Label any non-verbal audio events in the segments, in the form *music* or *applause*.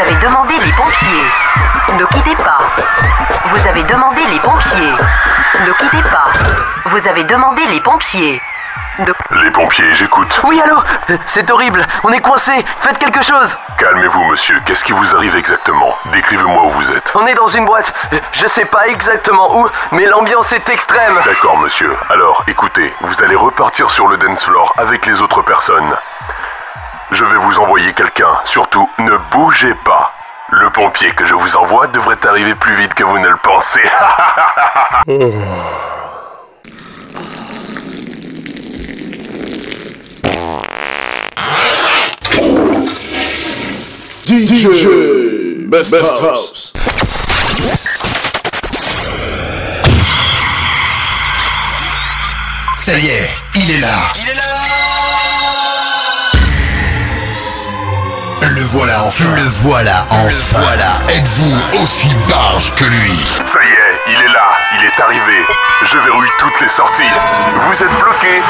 Vous avez demandé les pompiers. Ne quittez pas. Vous avez demandé les pompiers. Ne quittez pas. Vous avez demandé les pompiers. Les pompiers, j'écoute. Oui, allô? C'est horrible, on est coincé, faites quelque chose Calmez-vous, monsieur, qu'est-ce qui vous arrive exactement? Décrivez-moi où vous êtes. On est dans une boîte, je sais pas exactement où, mais l'ambiance est extrême. D'accord, monsieur. Alors, écoutez, vous allez repartir sur le dance floor avec les autres personnes. Je vais vous envoyer quelqu'un. Surtout, ne bougez pas. Le pompier que je vous envoie devrait arriver plus vite que vous ne le pensez. *laughs* DJ Best, House. Ça y est, il est là. Il est là voilà enfin. Le voilà enfin. Le voilà. Êtes-vous aussi barge que lui? Ça y est, il est là, il est arrivé. Je verrouille toutes les sorties. Vous êtes bloqué.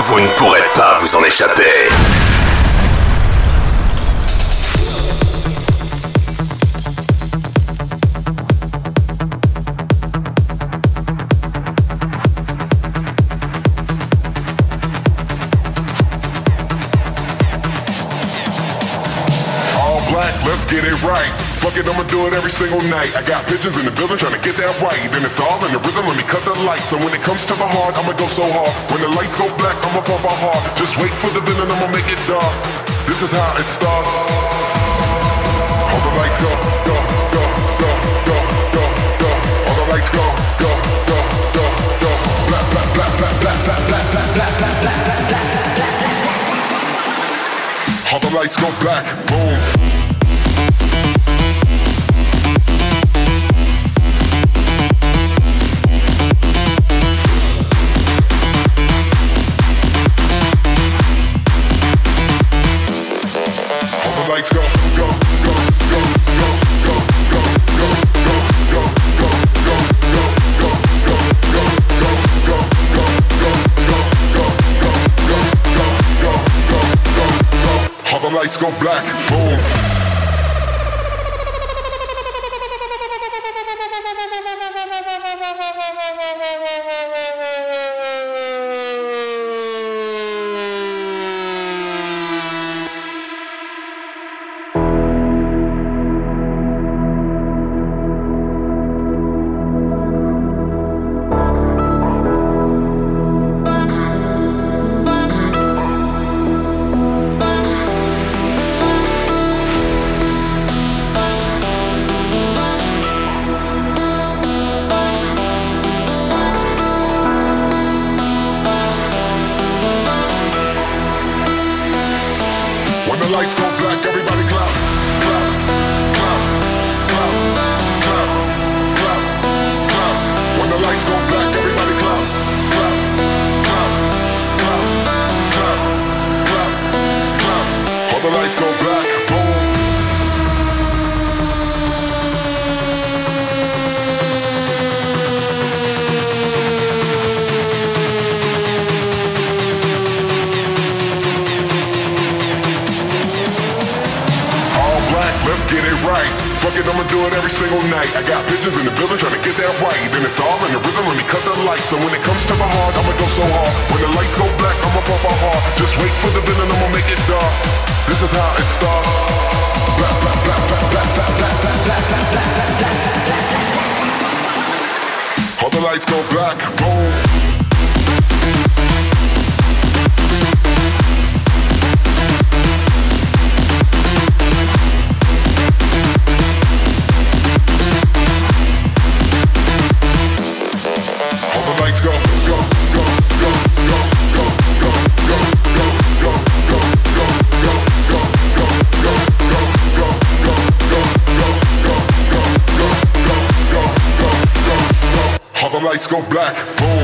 Vous ne pourrez pas vous en échapper. Get it right. Fuck it, I'ma do it every single night. I got bitches in the building trying to get that right. Then it's all in the rhythm, let me cut the lights. And when it comes to the heart, I'ma go so hard. When the lights go black, I'ma pump my heart. Just wait for the villain, I'ma make it dark. This is how it starts. All the lights go, go, go, go, go, go, go. All the lights go, go, go, go, go. Black, black, black, black, black, black, black, black, black, black, black, black, black. All the lights go black, boom. Lights go black, boom. Let's get it right. Fuck it, I'ma do it every single night. I got bitches in the building trying to get that right. Then it's all in the rhythm, let me cut the lights. So when it comes to my heart, I'ma go so hard. When the lights go black, I'ma pop my heart. Just wait for the villain, I'ma make it dark. This is how it starts. All the lights go black, boom. Lights go black, boom.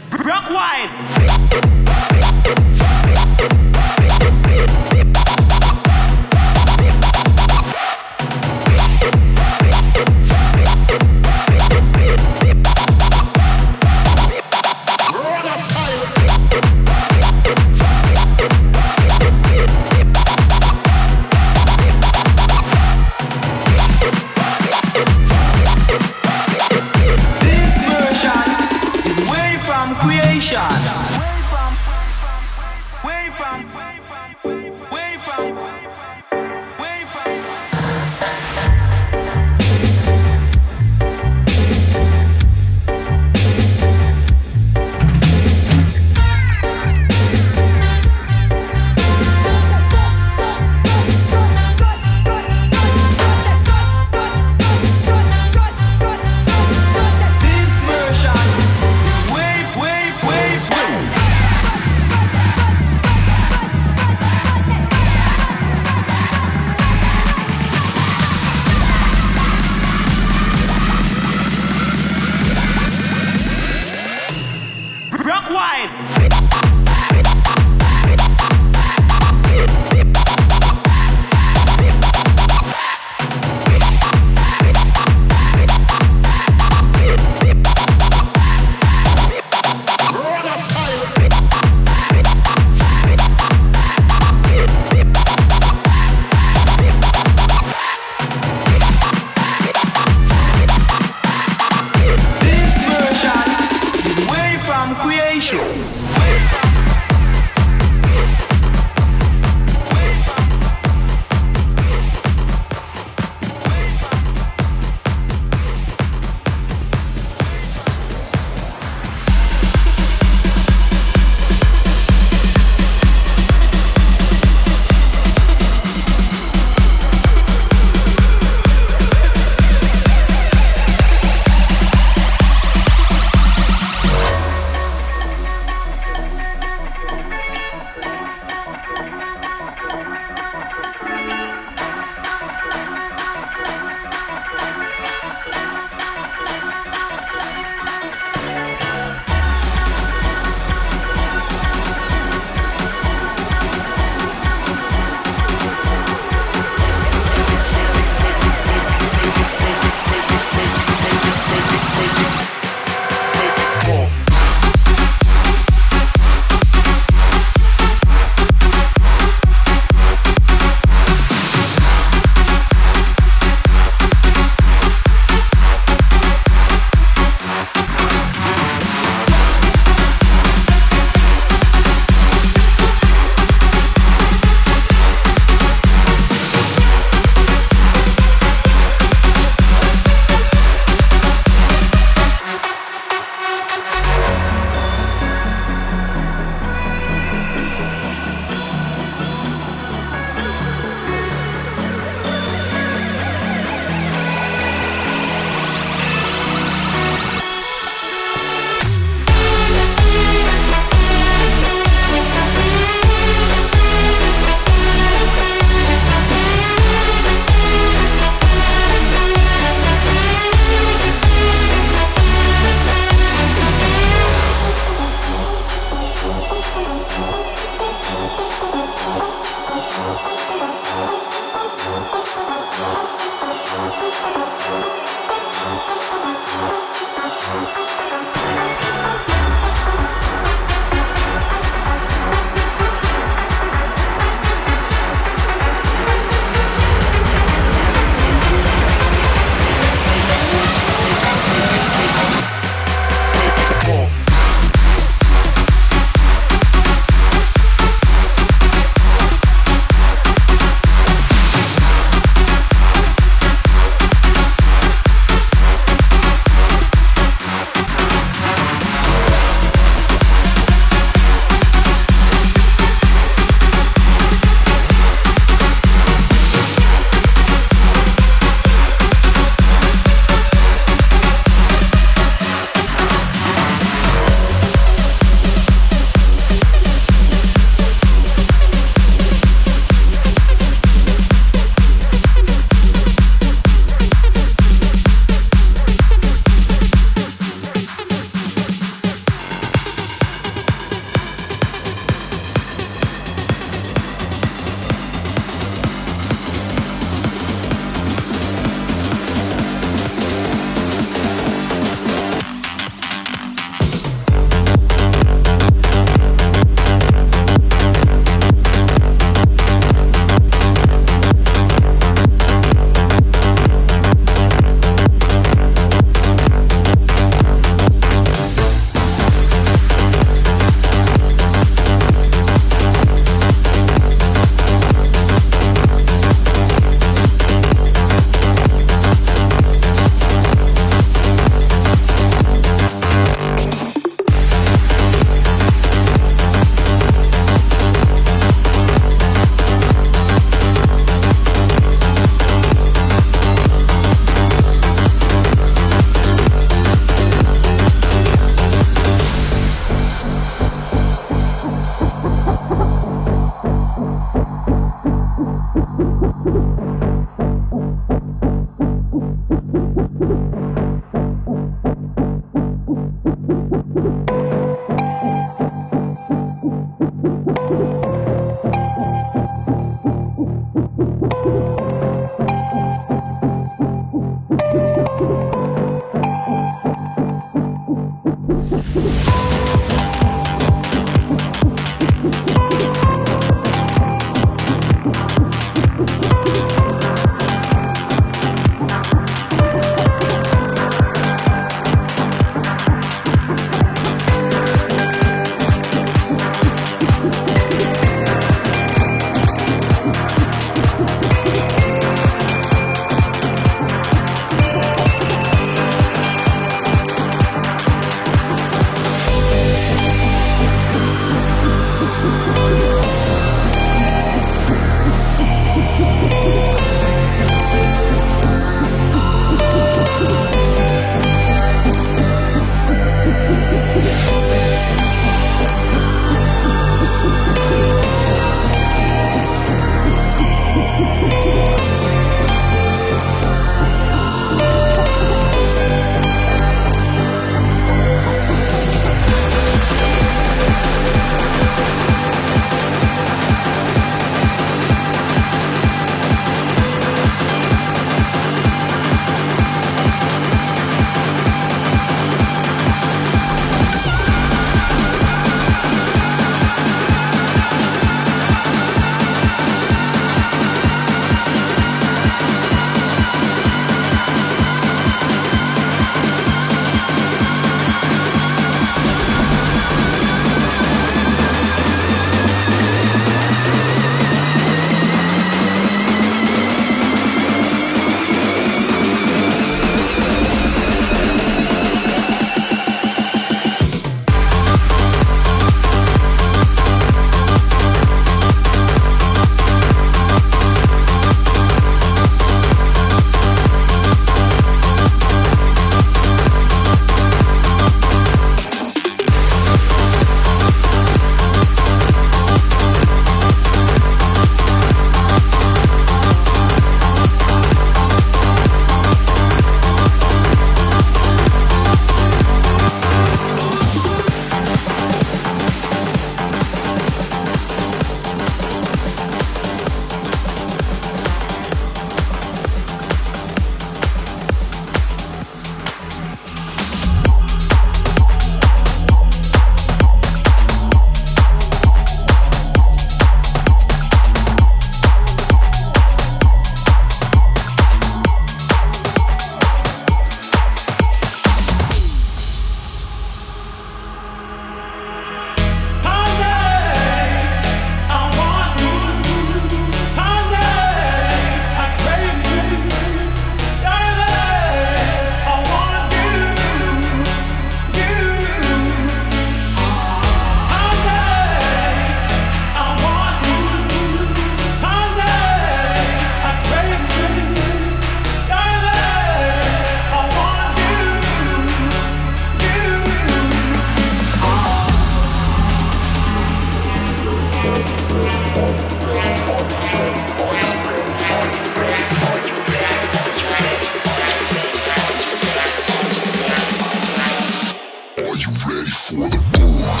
for the boom.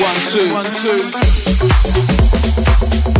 One, two, one, two.